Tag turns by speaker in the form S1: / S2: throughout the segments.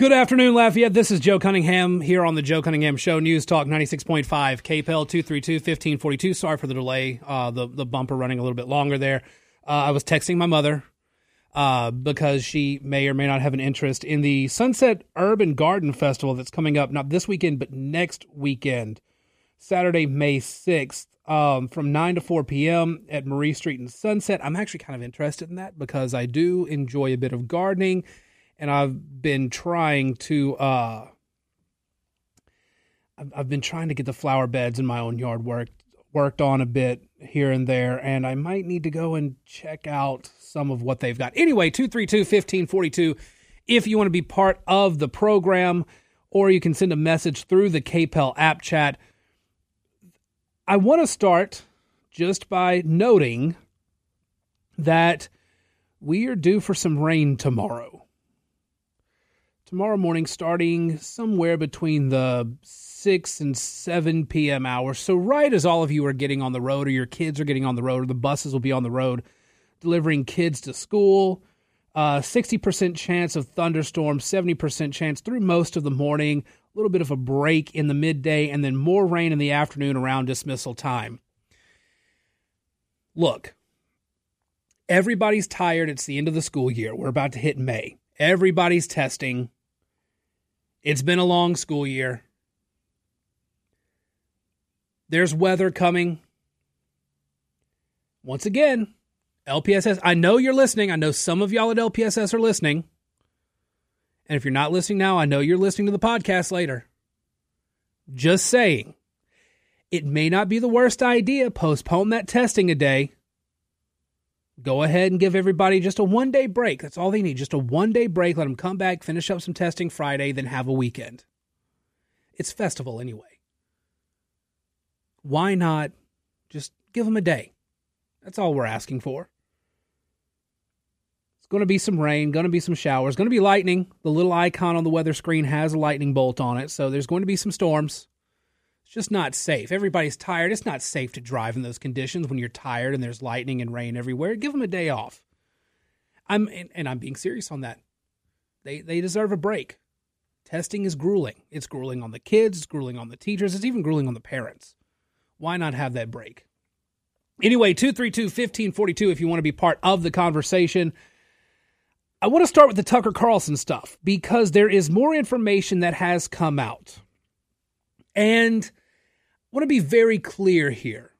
S1: Good afternoon, Lafayette. This is Joe Cunningham here on the Joe Cunningham Show, News Talk 96.5, KPEL 232-1542. Sorry for the delay, uh, the, the bumper running a little bit longer there. Uh, I was texting my mother uh, because she may or may not have an interest in the Sunset Urban Garden Festival that's coming up, not this weekend, but next weekend, Saturday, May 6th, um, from 9 to 4 p.m. at Marie Street and Sunset. I'm actually kind of interested in that because I do enjoy a bit of gardening – and I've been trying to uh, I've, been trying to get the flower beds in my own yard worked worked on a bit here and there, and I might need to go and check out some of what they've got. Anyway, 232 1542 if you want to be part of the program, or you can send a message through the KPEL app chat. I want to start just by noting that we are due for some rain tomorrow tomorrow morning starting somewhere between the 6 and 7 p.m. hours. So, right as all of you are getting on the road, or your kids are getting on the road, or the buses will be on the road delivering kids to school. Uh, 60% chance of thunderstorms, 70% chance through most of the morning, a little bit of a break in the midday, and then more rain in the afternoon around dismissal time. Look, everybody's tired. It's the end of the school year. We're about to hit May. Everybody's testing. It's been a long school year. There's weather coming. Once again, LPSS, I know you're listening. I know some of y'all at LPSS are listening. And if you're not listening now, I know you're listening to the podcast later. Just saying, it may not be the worst idea. Postpone that testing a day. Go ahead and give everybody just a one day break. That's all they need. Just a one day break. Let them come back, finish up some testing Friday, then have a weekend. It's festival anyway. Why not just give them a day? That's all we're asking for. It's going to be some rain, going to be some showers, going to be lightning. The little icon on the weather screen has a lightning bolt on it, so there's going to be some storms. It's just not safe. Everybody's tired. It's not safe to drive in those conditions when you're tired and there's lightning and rain everywhere. Give them a day off. I'm and, and I'm being serious on that. They they deserve a break. Testing is grueling. It's grueling on the kids, it's grueling on the teachers, it's even grueling on the parents. Why not have that break? Anyway, 232 1542 if you want to be part of the conversation. I want to start with the Tucker Carlson stuff because there is more information that has come out. And I want to be very clear here.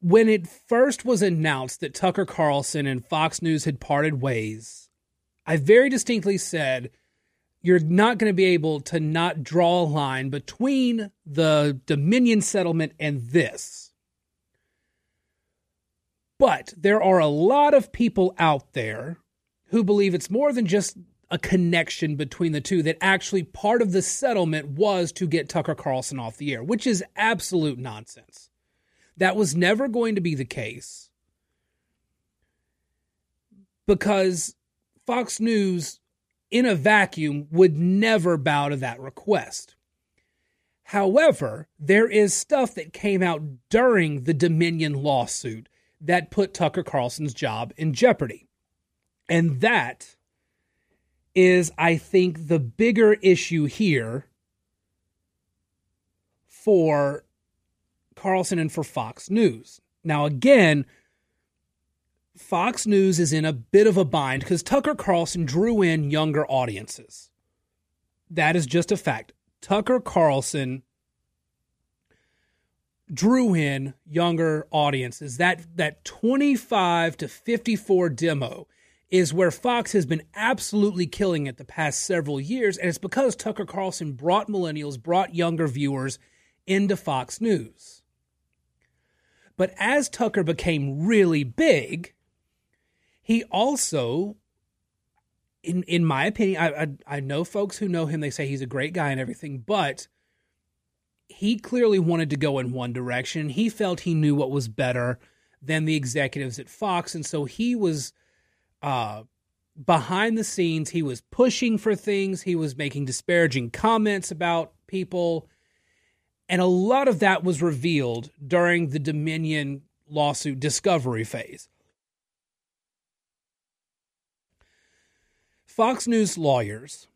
S1: When it first was announced that Tucker Carlson and Fox News had parted ways, I very distinctly said, you're not going to be able to not draw a line between the Dominion settlement and this. But there are a lot of people out there who believe it's more than just a connection between the two, that actually part of the settlement was to get Tucker Carlson off the air, which is absolute nonsense. That was never going to be the case because Fox News, in a vacuum, would never bow to that request. However, there is stuff that came out during the Dominion lawsuit that put Tucker Carlson's job in jeopardy. And that is, I think, the bigger issue here for Carlson and for Fox News. Now, again, Fox News is in a bit of a bind because Tucker Carlson drew in younger audiences. That is just a fact. Tucker Carlson drew in younger audiences. That that 25 to 54 demo is where Fox has been absolutely killing it the past several years. And it's because Tucker Carlson brought millennials, brought younger viewers into Fox News. But as Tucker became really big, he also, in in my opinion, I, I, I know folks who know him. They say he's a great guy and everything, but he clearly wanted to go in one direction. He felt he knew what was better than the executives at Fox, and so he was uh, behind the scenes, he was pushing for things, he was making disparaging comments about people. And a lot of that was revealed during the Dominion lawsuit discovery phase. Fox News lawyers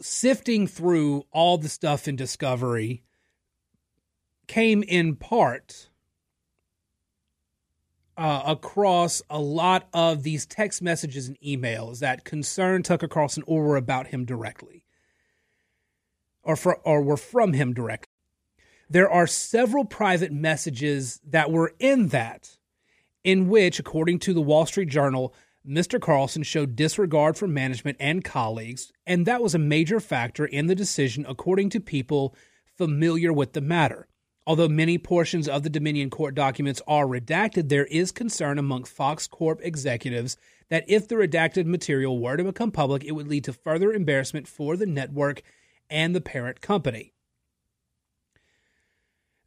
S1: sifting through all the stuff in Discovery came in part uh, across a lot of these text messages and emails that concerned Tucker Carlson or were about him directly, or for, or were from him directly. There are several private messages that were in that, in which, according to the Wall Street Journal, Mr. Carlson showed disregard for management and colleagues, and that was a major factor in the decision, according to people familiar with the matter. Although many portions of the Dominion Court documents are redacted, there is concern among Fox Corp executives that if the redacted material were to become public, it would lead to further embarrassment for the network and the parent company.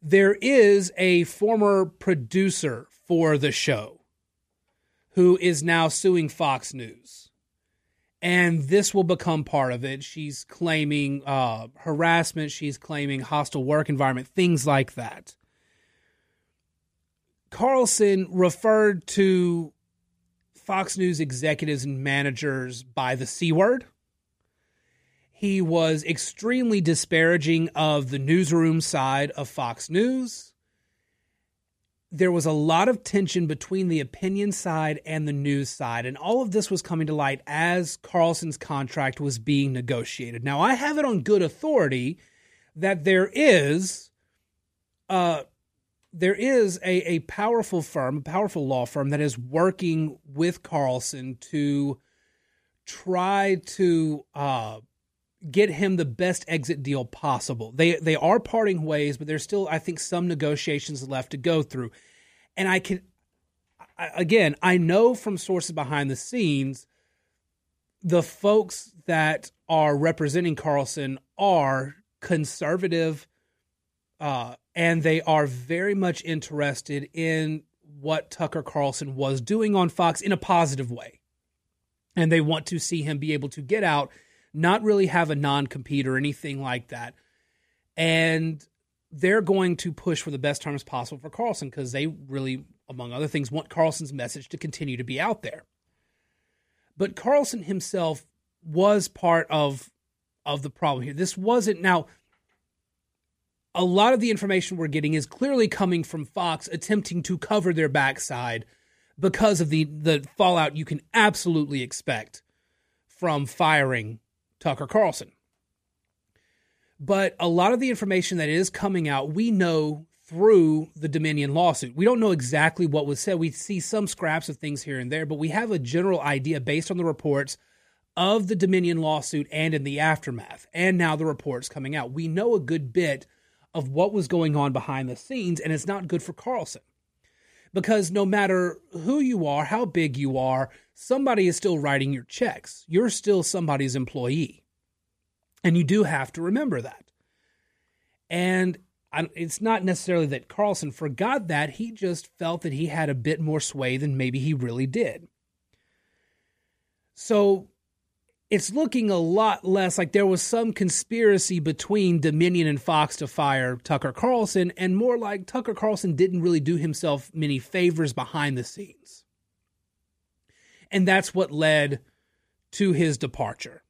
S1: There is a former producer for the show who is now suing Fox News and this will become part of it. She's claiming uh, harassment, she's claiming hostile work environment, things like that. Carlson referred to Fox News executives and managers by the C word. He was extremely disparaging of the newsroom side of Fox News there was a lot of tension between the opinion side and the news side. And all of this was coming to light as Carlson's contract was being negotiated. Now, I have it on good authority that there is. Uh, there is a, a powerful firm, a powerful law firm that is working with Carlson to try to uh, get him the best exit deal possible. They they are parting ways, but there's still I think some negotiations left to go through. And I can again, I know from sources behind the scenes the folks that are representing Carlson are conservative uh, and they are very much interested in what Tucker Carlson was doing on Fox in a positive way. And they want to see him be able to get out not really have a non compete or anything like that. And they're going to push for the best terms possible for Carlson because they really, among other things, want Carlson's message to continue to be out there. But Carlson himself was part of of the problem here. This wasn't now a lot of the information we're getting is clearly coming from Fox attempting to cover their backside because of the the fallout you can absolutely expect from firing Tucker Carlson. But a lot of the information that is coming out, we know through the Dominion lawsuit. We don't know exactly what was said. We see some scraps of things here and there, but we have a general idea based on the reports of the Dominion lawsuit and in the aftermath, and now the reports coming out. We know a good bit of what was going on behind the scenes, and it's not good for Carlson. Because no matter who you are, how big you are, somebody is still writing your checks. You're still somebody's employee. And you do have to remember that. And it's not necessarily that Carlson forgot that. He just felt that he had a bit more sway than maybe he really did. So it's looking a lot less like there was some conspiracy between Dominion and Fox to fire Tucker Carlson, and more like Tucker Carlson didn't really do himself many favors behind the scenes. And that's what led to his departure.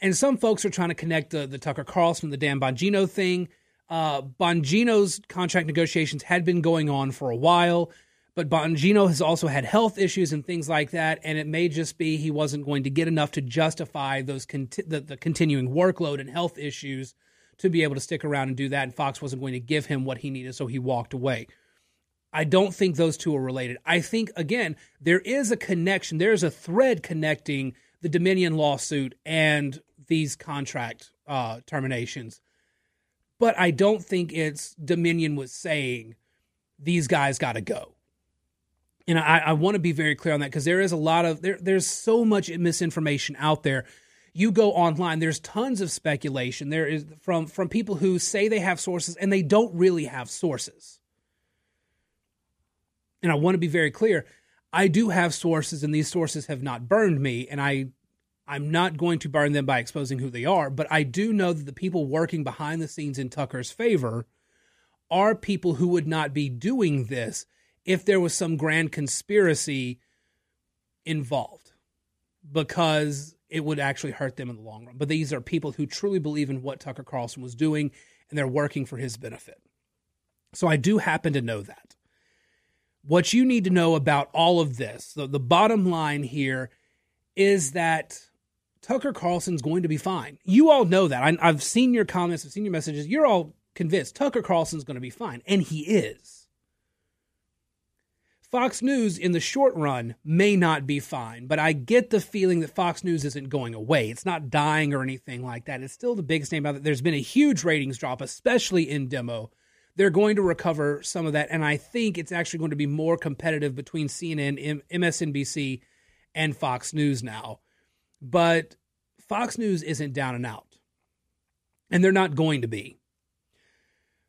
S1: And some folks are trying to connect the, the Tucker Carlson, the Dan Bongino thing. Uh, Bongino's contract negotiations had been going on for a while, but Bongino has also had health issues and things like that. And it may just be he wasn't going to get enough to justify those conti- the, the continuing workload and health issues to be able to stick around and do that. And Fox wasn't going to give him what he needed, so he walked away. I don't think those two are related. I think, again, there is a connection, there's a thread connecting the Dominion lawsuit and these contract uh, terminations. But I don't think it's Dominion was saying these guys got to go. And I, I want to be very clear on that because there is a lot of there. There's so much misinformation out there. You go online, there's tons of speculation. There is from from people who say they have sources and they don't really have sources and I want to be very clear, I do have sources and these sources have not burned me and I I'm not going to burn them by exposing who they are, but I do know that the people working behind the scenes in Tucker's favor are people who would not be doing this if there was some grand conspiracy involved. because it would actually hurt them in the long run. But these are people who truly believe in what Tucker Carlson was doing and they're working for his benefit. So I do happen to know that. What you need to know about all of this, the, the bottom line here is that Tucker Carlson's going to be fine. You all know that. I, I've seen your comments, I've seen your messages. You're all convinced Tucker Carlson's going to be fine, and he is. Fox News in the short run may not be fine, but I get the feeling that Fox News isn't going away. It's not dying or anything like that. It's still the biggest name out there. There's been a huge ratings drop, especially in demo. They're going to recover some of that, and I think it's actually going to be more competitive between CNN, MSNBC, and Fox News now. But Fox News isn't down and out, and they're not going to be.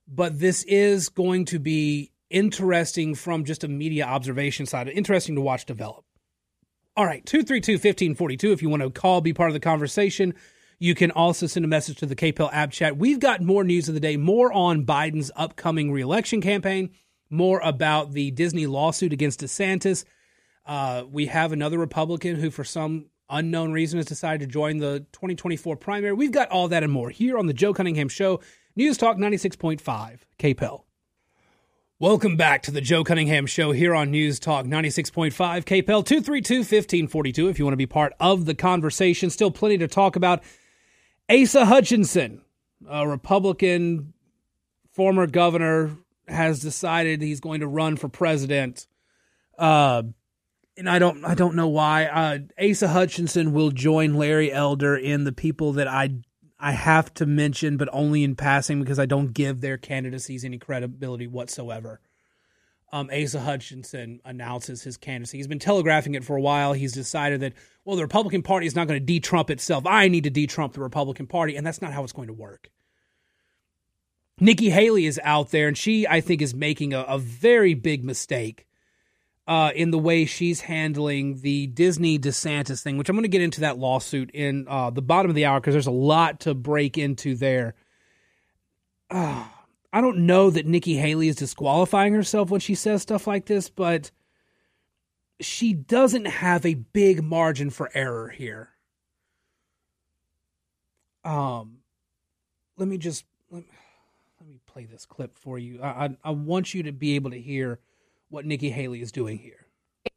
S1: But this is going to be interesting from just a media observation side, interesting to watch develop. All right, 232 1542. If you want to call, be part of the conversation, you can also send a message to the KPEL app chat. We've got more news of the day, more on Biden's upcoming reelection campaign, more about the Disney lawsuit against DeSantis. Uh, we have another Republican who, for some unknown reason, has decided to join the 2024 primary. We've got all that and more here on the Joe Cunningham Show, News Talk 96.5, KPEL. Welcome back to the Joe Cunningham Show here on News Talk 96.5 KPEL 232 1542 if you want to be part of the conversation. Still plenty to talk about. Asa Hutchinson, a Republican former governor, has decided he's going to run for president. Uh, and I don't I don't know why. Uh, Asa Hutchinson will join Larry Elder in the people that I I have to mention, but only in passing because I don't give their candidacies any credibility whatsoever. Um, Asa Hutchinson announces his candidacy. He's been telegraphing it for a while. He's decided that well, the Republican Party is not going to de-Trump itself. I need to de-Trump the Republican Party, and that's not how it's going to work. Nikki Haley is out there, and she, I think, is making a, a very big mistake uh, in the way she's handling the Disney DeSantis thing, which I'm going to get into that lawsuit in uh, the bottom of the hour because there's a lot to break into there. Uh, I don't know that Nikki Haley is disqualifying herself when she says stuff like this, but she doesn't have a big margin for error here. Um, let me just let, let me play this clip for you. I, I I want you to be able to hear what Nikki Haley is doing here.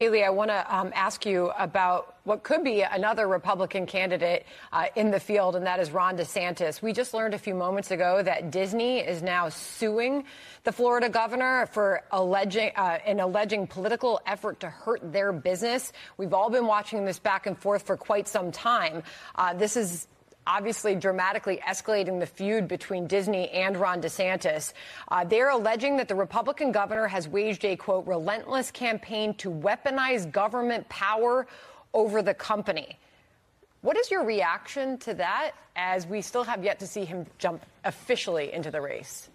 S2: Haley, I want to um, ask you about what could be another Republican candidate uh, in the field, and that is Ron DeSantis. We just learned a few moments ago that Disney is now suing the Florida governor for alleging uh, an alleging political effort to hurt their business. We've all been watching this back and forth for quite some time. Uh, this is obviously dramatically escalating the feud between Disney and Ron DeSantis. Uh, they're alleging that the Republican governor has waged a, quote, relentless campaign to weaponize government power over the company. What is your reaction to that as we still have yet to see him jump officially into the race?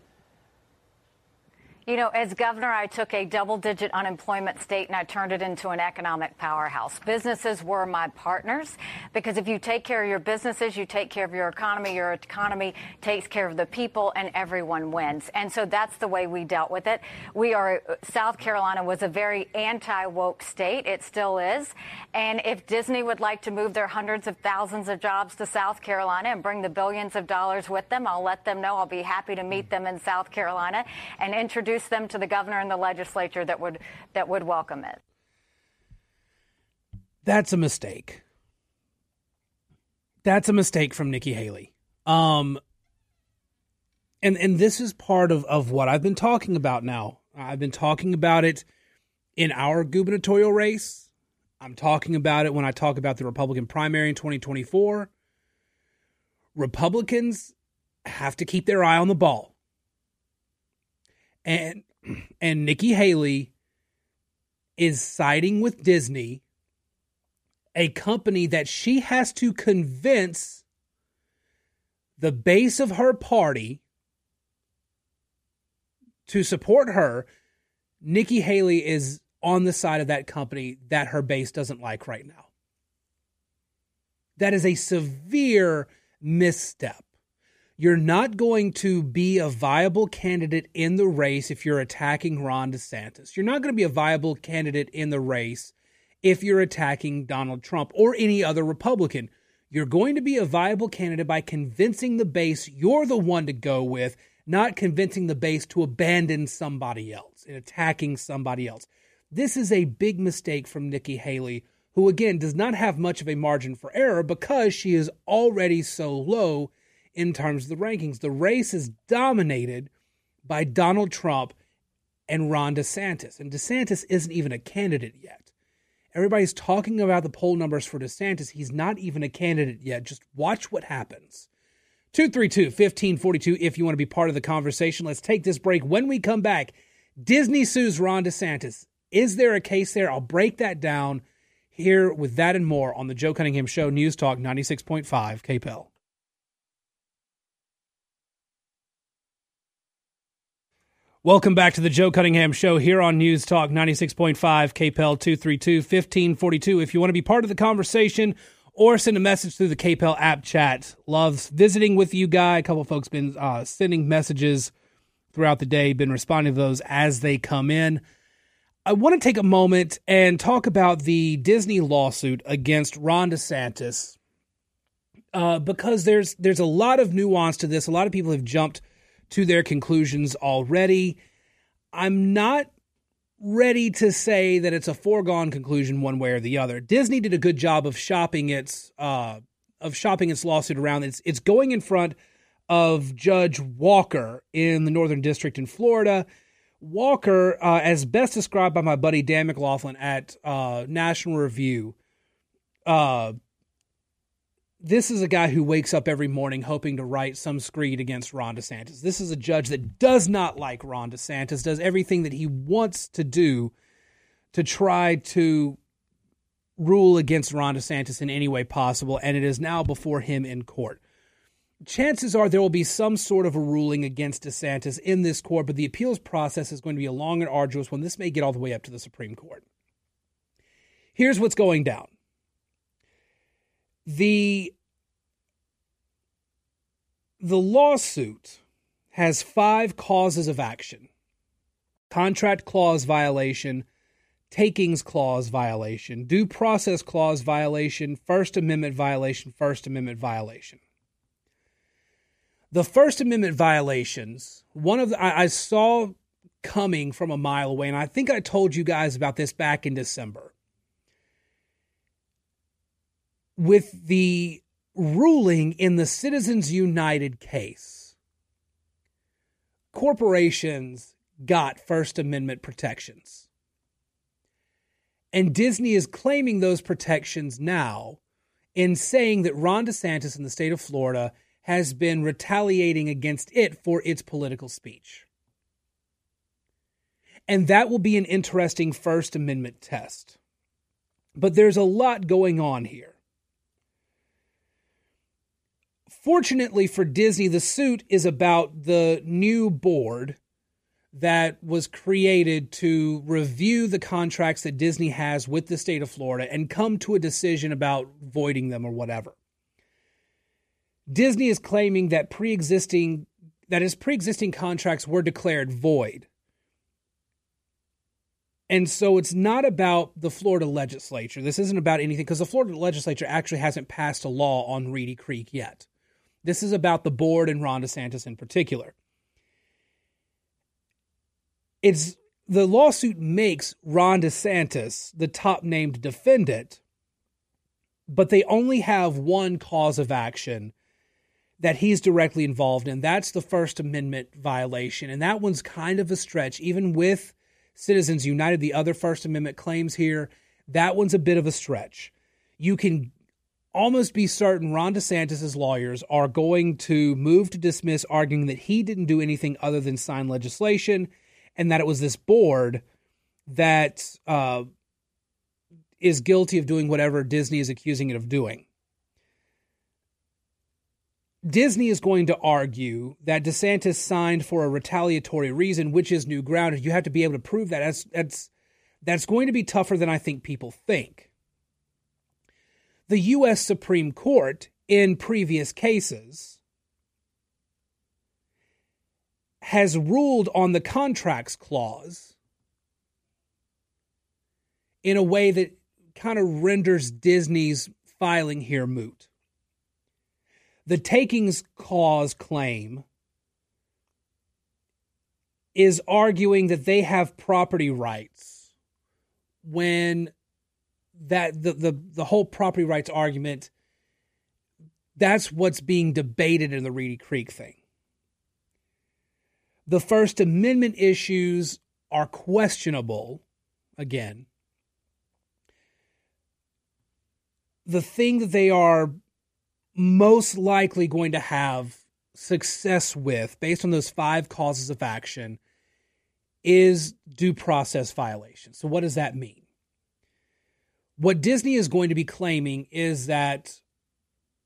S3: You know, as governor, I took a double digit unemployment state and I turned it into an economic powerhouse. Businesses were my partners because if you take care of your businesses, you take care of your economy, your economy takes care of the people, and everyone wins. And so that's the way we dealt with it. We are, South Carolina was a very anti woke state. It still is. And if Disney would like to move their hundreds of thousands of jobs to South Carolina and bring the billions of dollars with them, I'll let them know. I'll be happy to meet them in South Carolina and introduce introduce them to the governor and the legislature that would that would welcome it.
S1: That's a mistake. That's a mistake from Nikki Haley. Um and and this is part of of what I've been talking about now. I've been talking about it in our gubernatorial race. I'm talking about it when I talk about the Republican primary in 2024. Republicans have to keep their eye on the ball and and Nikki Haley is siding with Disney, a company that she has to convince the base of her party to support her. Nikki Haley is on the side of that company that her base doesn't like right now. That is a severe misstep. You're not going to be a viable candidate in the race if you're attacking Ron DeSantis. You're not going to be a viable candidate in the race if you're attacking Donald Trump or any other Republican. You're going to be a viable candidate by convincing the base you're the one to go with, not convincing the base to abandon somebody else and attacking somebody else. This is a big mistake from Nikki Haley, who again does not have much of a margin for error because she is already so low in terms of the rankings. The race is dominated by Donald Trump and Ron DeSantis. And DeSantis isn't even a candidate yet. Everybody's talking about the poll numbers for DeSantis. He's not even a candidate yet. Just watch what happens. 232 1542 if you want to be part of the conversation. Let's take this break. When we come back, Disney sues Ron DeSantis. Is there a case there? I'll break that down here with that and more on the Joe Cunningham Show, News Talk 96.5 KPEL. Welcome back to the Joe Cunningham Show here on News Talk 96.5 KPEL 232 1542. If you want to be part of the conversation or send a message through the KPEL app chat, loves visiting with you guy. A couple folks been uh, sending messages throughout the day, been responding to those as they come in. I want to take a moment and talk about the Disney lawsuit against Ron DeSantis uh, because there's there's a lot of nuance to this. A lot of people have jumped to their conclusions already. I'm not ready to say that it's a foregone conclusion one way or the other. Disney did a good job of shopping its uh, of shopping its lawsuit around. It's it's going in front of Judge Walker in the Northern District in Florida. Walker, uh, as best described by my buddy Dan McLaughlin at uh, National Review, uh, this is a guy who wakes up every morning hoping to write some screed against Ron DeSantis. This is a judge that does not like Ron DeSantis, does everything that he wants to do to try to rule against Ron DeSantis in any way possible, and it is now before him in court. Chances are there will be some sort of a ruling against DeSantis in this court, but the appeals process is going to be a long and arduous one. This may get all the way up to the Supreme Court. Here's what's going down the the lawsuit has five causes of action contract clause violation, takings clause violation, due process clause violation, First Amendment violation, First Amendment violation. The First Amendment violations, one of the, I, I saw coming from a mile away, and I think I told you guys about this back in December with the ruling in the Citizens United case, corporations got First Amendment protections. And Disney is claiming those protections now in saying that Ron DeSantis in the state of Florida has been retaliating against it for its political speech. And that will be an interesting First Amendment test. But there's a lot going on here. Fortunately for Disney, the suit is about the new board that was created to review the contracts that Disney has with the state of Florida and come to a decision about voiding them or whatever. Disney is claiming that pre-existing that his pre-existing contracts were declared void. And so it's not about the Florida legislature. This isn't about anything because the Florida legislature actually hasn't passed a law on Reedy Creek yet. This is about the board and Ron DeSantis in particular. It's the lawsuit makes Ron DeSantis the top named defendant, but they only have one cause of action that he's directly involved in. That's the First Amendment violation. And that one's kind of a stretch, even with Citizens United, the other First Amendment claims here. That one's a bit of a stretch. You can almost be certain Ron DeSantis' lawyers are going to move to dismiss, arguing that he didn't do anything other than sign legislation and that it was this board that uh, is guilty of doing whatever Disney is accusing it of doing. Disney is going to argue that DeSantis signed for a retaliatory reason, which is new ground. You have to be able to prove that. That's, that's, that's going to be tougher than I think people think the U.S. Supreme Court in previous cases has ruled on the contracts clause in a way that kind of renders Disney's filing here moot. The takings clause claim is arguing that they have property rights when that the, the the whole property rights argument that's what's being debated in the Reedy Creek thing. The First Amendment issues are questionable again. The thing that they are most likely going to have success with, based on those five causes of action, is due process violation. So, what does that mean? What Disney is going to be claiming is that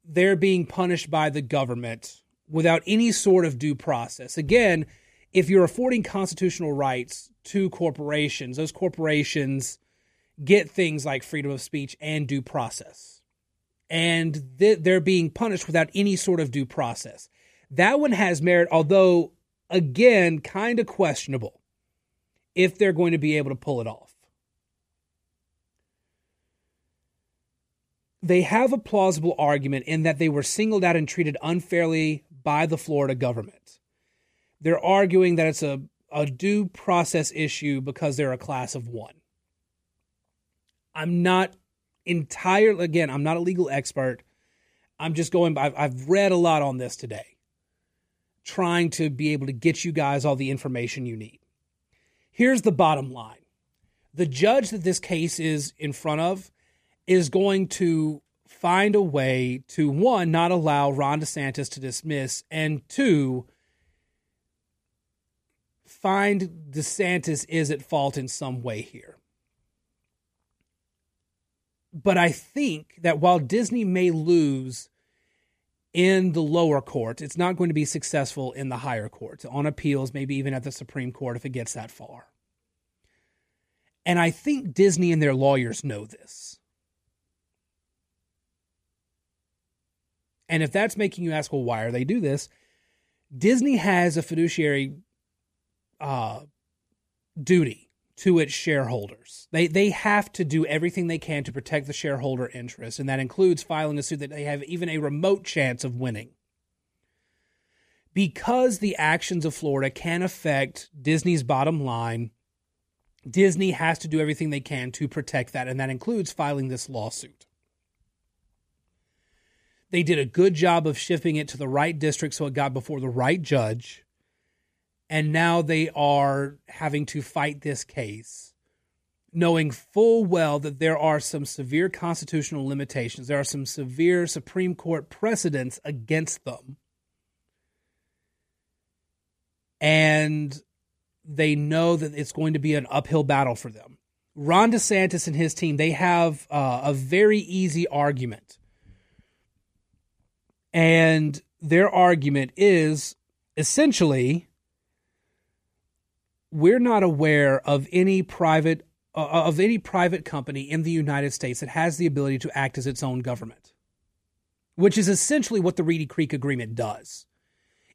S1: they're being punished by the government without any sort of due process. Again, if you're affording constitutional rights to corporations, those corporations get things like freedom of speech and due process. And they're being punished without any sort of due process. That one has merit, although, again, kind of questionable if they're going to be able to pull it off. They have a plausible argument in that they were singled out and treated unfairly by the Florida government. They're arguing that it's a, a due process issue because they're a class of one. I'm not entirely, again, I'm not a legal expert. I'm just going, I've, I've read a lot on this today, trying to be able to get you guys all the information you need. Here's the bottom line the judge that this case is in front of is going to find a way to one, not allow Ron DeSantis to dismiss, and two, find DeSantis is at fault in some way here. But I think that while Disney may lose in the lower court, it's not going to be successful in the higher court, on appeals, maybe even at the Supreme Court if it gets that far. And I think Disney and their lawyers know this. And if that's making you ask, well, why are they do this? Disney has a fiduciary uh, duty to its shareholders. They they have to do everything they can to protect the shareholder interest, and that includes filing a suit that they have even a remote chance of winning. Because the actions of Florida can affect Disney's bottom line, Disney has to do everything they can to protect that, and that includes filing this lawsuit. They did a good job of shifting it to the right district so it got before the right judge. And now they are having to fight this case, knowing full well that there are some severe constitutional limitations. There are some severe Supreme Court precedents against them. And they know that it's going to be an uphill battle for them. Ron DeSantis and his team, they have uh, a very easy argument and their argument is essentially we're not aware of any private uh, of any private company in the United States that has the ability to act as its own government, which is essentially what the Reedy Creek Agreement does.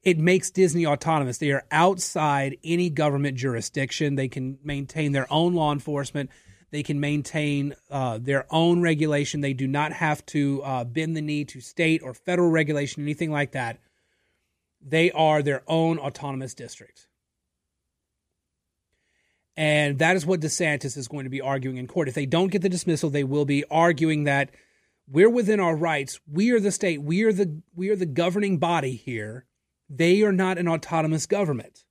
S1: It makes Disney autonomous. They are outside any government jurisdiction. They can maintain their own law enforcement. They can maintain uh, their own regulation. They do not have to uh, bend the knee to state or federal regulation, anything like that. They are their own autonomous district. And that is what DeSantis is going to be arguing in court. If they don't get the dismissal, they will be arguing that we're within our rights. We are the state. We are the we are the governing body here. They are not an autonomous government.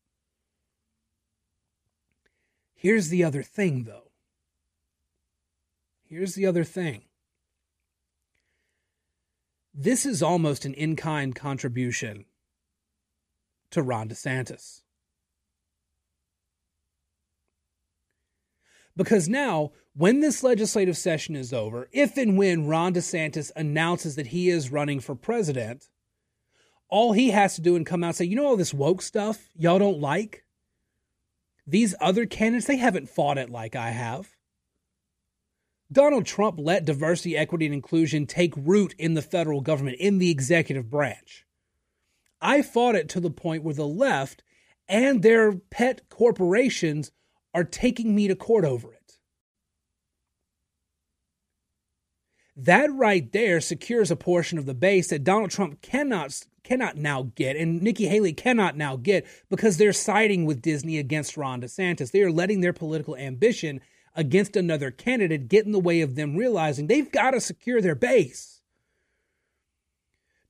S1: Here's the other thing though. Here's the other thing this is almost an in kind contribution to Ron DeSantis. Because now, when this legislative session is over, if and when Ron DeSantis announces that he is running for president, all he has to do and come out and say, you know, all this woke stuff y'all don't like? These other candidates, they haven't fought it like I have. Donald Trump let diversity, equity, and inclusion take root in the federal government, in the executive branch. I fought it to the point where the left and their pet corporations are taking me to court over it. That right there secures a portion of the base that Donald Trump cannot cannot now get and Nikki Haley cannot now get because they're siding with Disney against Ron DeSantis. They are letting their political ambition against another candidate get in the way of them realizing they've got to secure their base.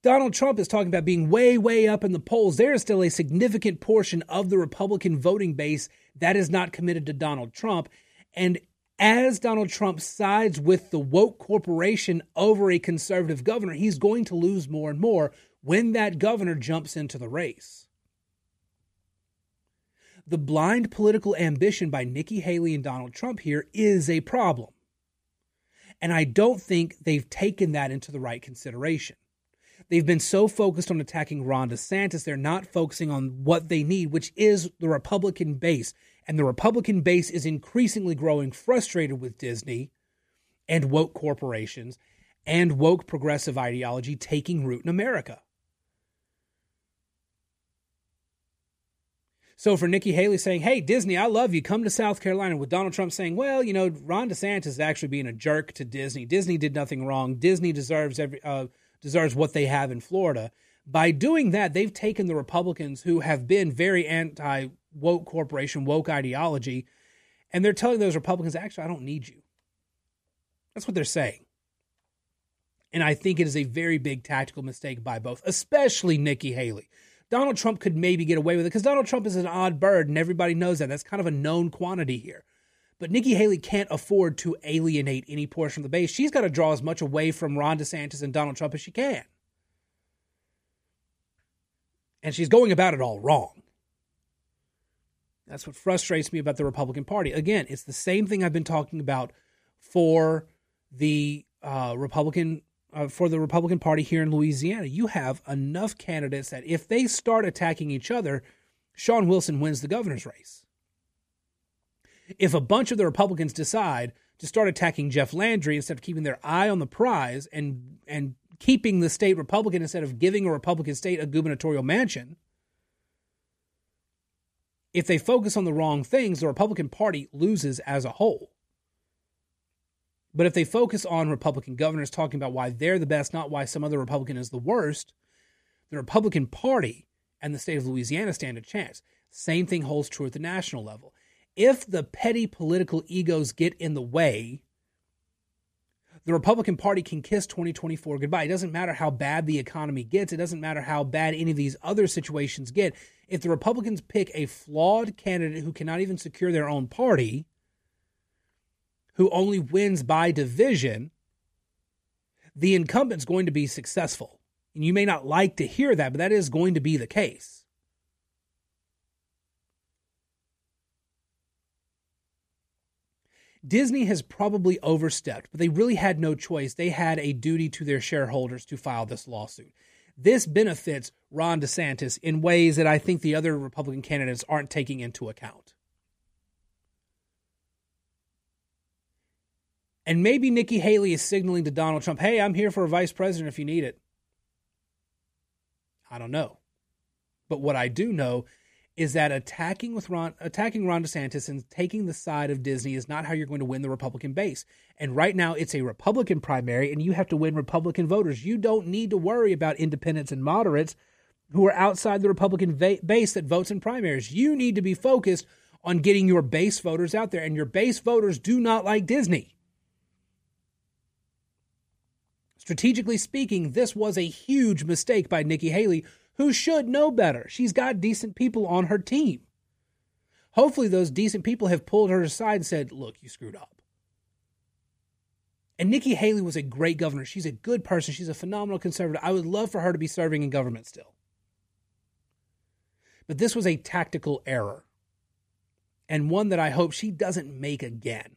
S1: Donald Trump is talking about being way, way up in the polls. There is still a significant portion of the Republican voting base that is not committed to Donald Trump. And as Donald Trump sides with the woke corporation over a conservative governor, he's going to lose more and more when that governor jumps into the race. The blind political ambition by Nikki Haley and Donald Trump here is a problem. And I don't think they've taken that into the right consideration. They've been so focused on attacking Ron DeSantis, they're not focusing on what they need, which is the Republican base. And the Republican base is increasingly growing frustrated with Disney and woke corporations and woke progressive ideology taking root in America. So for Nikki Haley saying, "Hey Disney, I love you. Come to South Carolina," with Donald Trump saying, "Well, you know, Ron DeSantis is actually being a jerk to Disney. Disney did nothing wrong. Disney deserves every uh, deserves what they have in Florida." By doing that, they've taken the Republicans who have been very anti woke corporation, woke ideology, and they're telling those Republicans, "Actually, I don't need you." That's what they're saying. And I think it is a very big tactical mistake by both, especially Nikki Haley. Donald Trump could maybe get away with it because Donald Trump is an odd bird and everybody knows that. That's kind of a known quantity here. But Nikki Haley can't afford to alienate any portion of the base. She's got to draw as much away from Ron DeSantis and Donald Trump as she can. And she's going about it all wrong. That's what frustrates me about the Republican Party. Again, it's the same thing I've been talking about for the uh, Republican uh, for the Republican Party here in Louisiana. You have enough candidates that if they start attacking each other, Shawn Wilson wins the governor's race. If a bunch of the Republicans decide to start attacking Jeff Landry instead of keeping their eye on the prize and and keeping the state Republican instead of giving a Republican state a gubernatorial mansion, if they focus on the wrong things, the Republican Party loses as a whole. But if they focus on Republican governors talking about why they're the best, not why some other Republican is the worst, the Republican Party and the state of Louisiana stand a chance. Same thing holds true at the national level. If the petty political egos get in the way, the Republican Party can kiss 2024 goodbye. It doesn't matter how bad the economy gets, it doesn't matter how bad any of these other situations get. If the Republicans pick a flawed candidate who cannot even secure their own party, who only wins by division, the incumbent's going to be successful. And you may not like to hear that, but that is going to be the case. Disney has probably overstepped, but they really had no choice. They had a duty to their shareholders to file this lawsuit. This benefits Ron DeSantis in ways that I think the other Republican candidates aren't taking into account. And maybe Nikki Haley is signaling to Donald Trump, hey, I'm here for a vice president if you need it. I don't know. But what I do know is that attacking with Ron, attacking Ron DeSantis and taking the side of Disney is not how you're going to win the Republican base. And right now, it's a Republican primary, and you have to win Republican voters. You don't need to worry about independents and moderates who are outside the Republican va- base that votes in primaries. You need to be focused on getting your base voters out there, and your base voters do not like Disney. Strategically speaking, this was a huge mistake by Nikki Haley, who should know better. She's got decent people on her team. Hopefully, those decent people have pulled her aside and said, Look, you screwed up. And Nikki Haley was a great governor. She's a good person. She's a phenomenal conservative. I would love for her to be serving in government still. But this was a tactical error, and one that I hope she doesn't make again.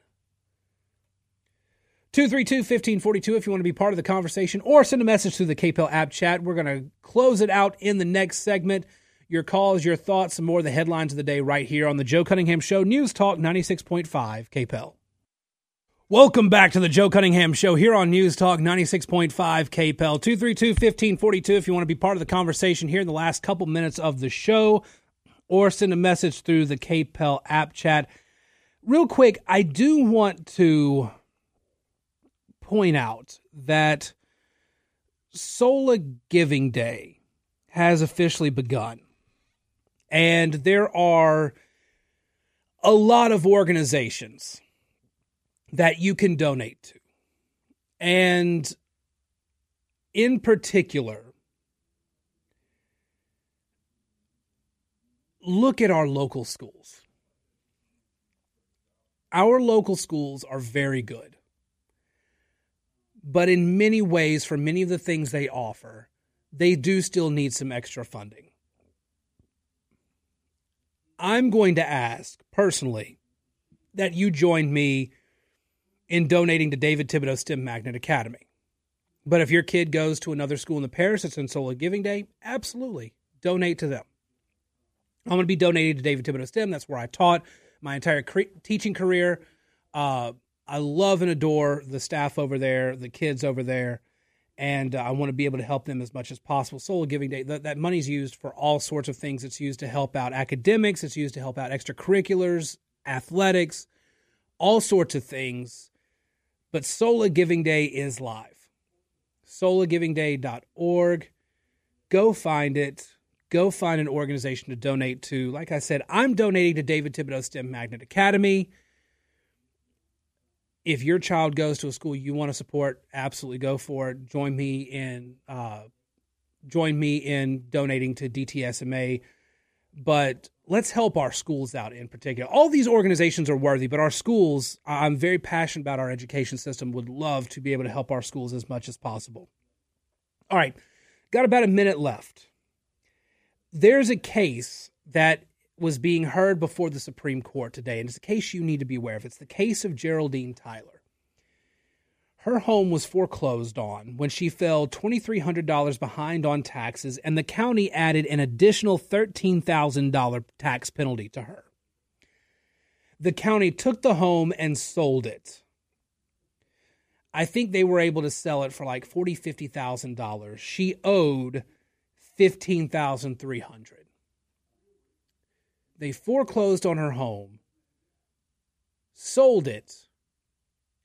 S1: 232 1542 if you want to be part of the conversation or send a message through the KPEL app chat. We're going to close it out in the next segment. Your calls, your thoughts, some more of the headlines of the day right here on the Joe Cunningham Show, News Talk 96.5 KPEL. Welcome back to the Joe Cunningham Show here on News Talk 96.5 KPEL. 232 1542 if you want to be part of the conversation here in the last couple minutes of the show or send a message through the KPEL app chat. Real quick, I do want to point out that Sola Giving Day has officially begun. And there are a lot of organizations that you can donate to. And in particular, look at our local schools. Our local schools are very good. But in many ways, for many of the things they offer, they do still need some extra funding. I'm going to ask personally that you join me in donating to David Thibodaux STEM Magnet Academy. But if your kid goes to another school in the parish that's in Sola Giving Day, absolutely donate to them. I'm going to be donating to David Thibodaux STEM. That's where I taught my entire cre- teaching career. Uh, I love and adore the staff over there, the kids over there, and uh, I want to be able to help them as much as possible. Sola Giving Day, th- that money's used for all sorts of things. It's used to help out academics, it's used to help out extracurriculars, athletics, all sorts of things. But Sola Giving Day is live. SolaGivingDay.org. Go find it. Go find an organization to donate to. Like I said, I'm donating to David Thibodaux STEM Magnet Academy if your child goes to a school you want to support, absolutely go for it. Join me in uh, join me in donating to DTSMA. But let's help our schools out in particular. All these organizations are worthy, but our schools, I'm very passionate about our education system, would love to be able to help our schools as much as possible. All right, got about a minute left. There's a case that was being heard before the Supreme Court today, and it's a case you need to be aware of. It's the case of Geraldine Tyler. Her home was foreclosed on when she fell $2,300 behind on taxes, and the county added an additional $13,000 tax penalty to her. The county took the home and sold it. I think they were able to sell it for like forty, fifty thousand dollars. She owed fifteen thousand three hundred. They foreclosed on her home, sold it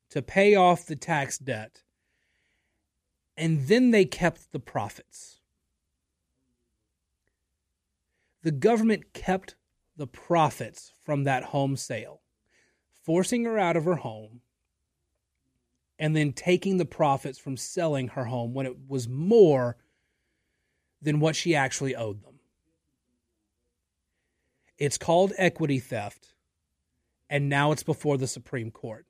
S1: to pay off the tax debt, and then they kept the profits. The government kept the profits from that home sale, forcing her out of her home and then taking the profits from selling her home when it was more than what she actually owed them. It's called equity theft, and now it's before the Supreme Court.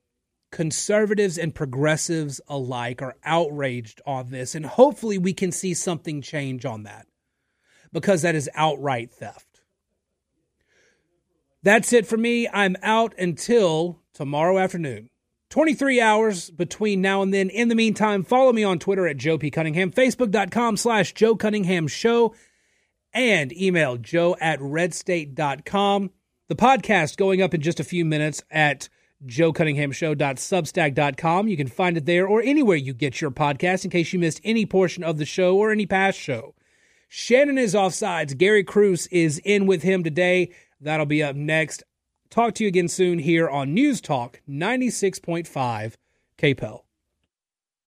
S1: Conservatives and progressives alike are outraged on this, and hopefully we can see something change on that because that is outright theft. That's it for me. I'm out until tomorrow afternoon. 23 hours between now and then. In the meantime, follow me on Twitter at Joe P. Cunningham, Facebook.com slash Joe Cunningham Show and email joe at redstate.com. The podcast going up in just a few minutes at joecunninghamshow.substack.com. You can find it there or anywhere you get your podcast in case you missed any portion of the show or any past show. Shannon is offsides. Gary Cruz is in with him today. That'll be up next. Talk to you again soon here on News Talk 96.5 KPEL.